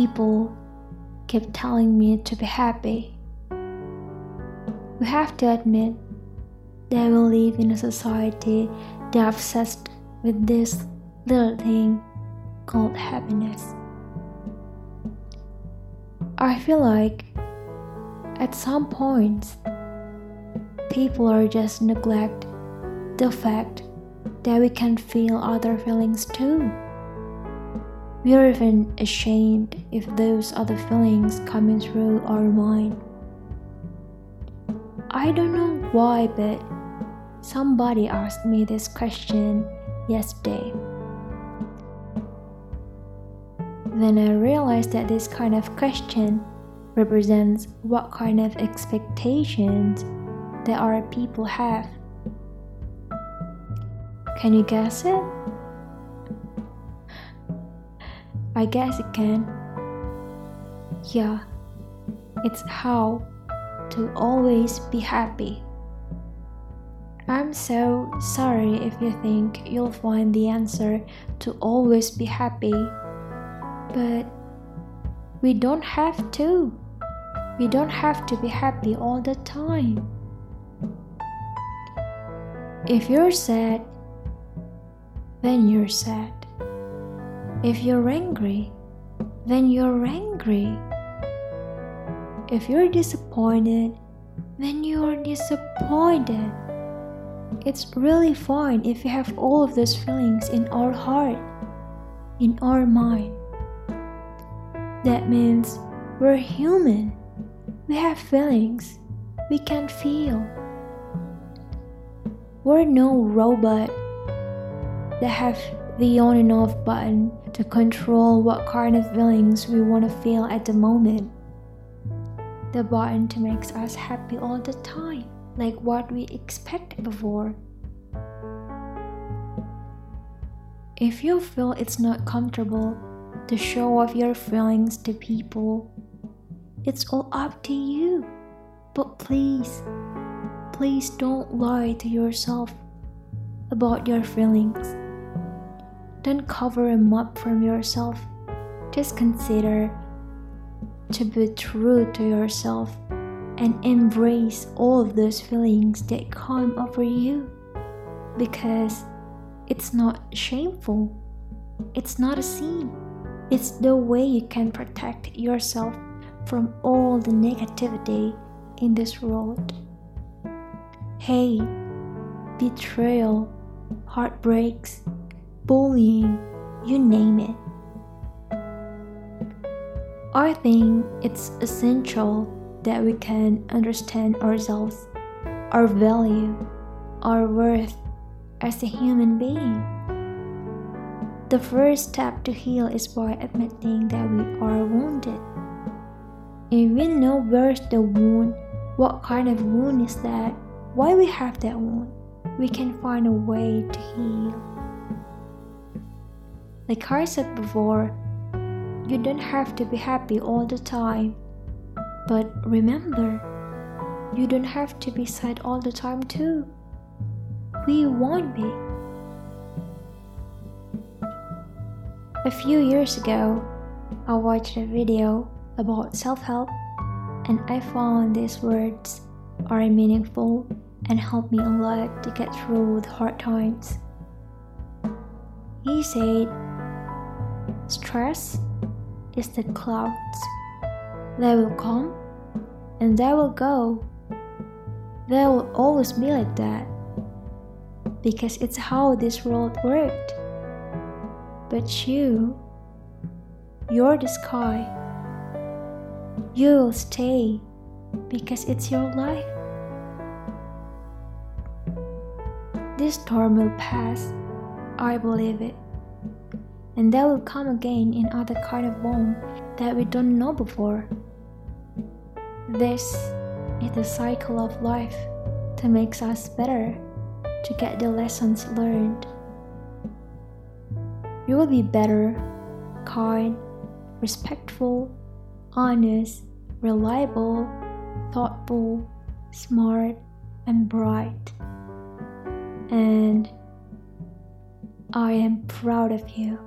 people kept telling me to be happy. We have to admit that we live in a society that obsessed with this little thing called happiness. I feel like at some points people are just neglect the fact that we can feel other feelings too. We are even ashamed if those other feelings coming through our mind. I don't know why, but somebody asked me this question yesterday. Then I realized that this kind of question represents what kind of expectations that our people have. Can you guess it? I guess it can. Yeah, it's how to always be happy. I'm so sorry if you think you'll find the answer to always be happy, but we don't have to. We don't have to be happy all the time. If you're sad, then you're sad. If you're angry, then you're angry. If you're disappointed, then you're disappointed. It's really fine if we have all of those feelings in our heart, in our mind. That means we're human. We have feelings. We can feel. We're no robot that have the on and off button to control what kind of feelings we want to feel at the moment. The button to make us happy all the time, like what we expected before. If you feel it's not comfortable to show off your feelings to people, it's all up to you. But please, please don't lie to yourself about your feelings. Don't cover them up from yourself. Just consider to be true to yourself and embrace all of those feelings that come over you because it's not shameful. It's not a sin. It's the way you can protect yourself from all the negativity in this world. Hey, betrayal, heartbreaks, bullying, you name it. I think it's essential that we can understand ourselves, our value, our worth as a human being. The first step to heal is by admitting that we are wounded. If we know where's the wound, what kind of wound is that, why we have that wound, we can find a way to heal. Like I said before, you don't have to be happy all the time. But remember, you don't have to be sad all the time too. We won't be. A few years ago, I watched a video about self help and I found these words are meaningful and help me a lot to get through the hard times. He said, Stress is the clouds. They will come and they will go. They will always be like that because it's how this world worked. But you, you're the sky. You will stay because it's your life. This storm will pass. I believe it and that will come again in other kind of form that we don't know before. This is the cycle of life that makes us better to get the lessons learned. You will be better, kind, respectful, honest, reliable, thoughtful, smart, and bright. And I am proud of you.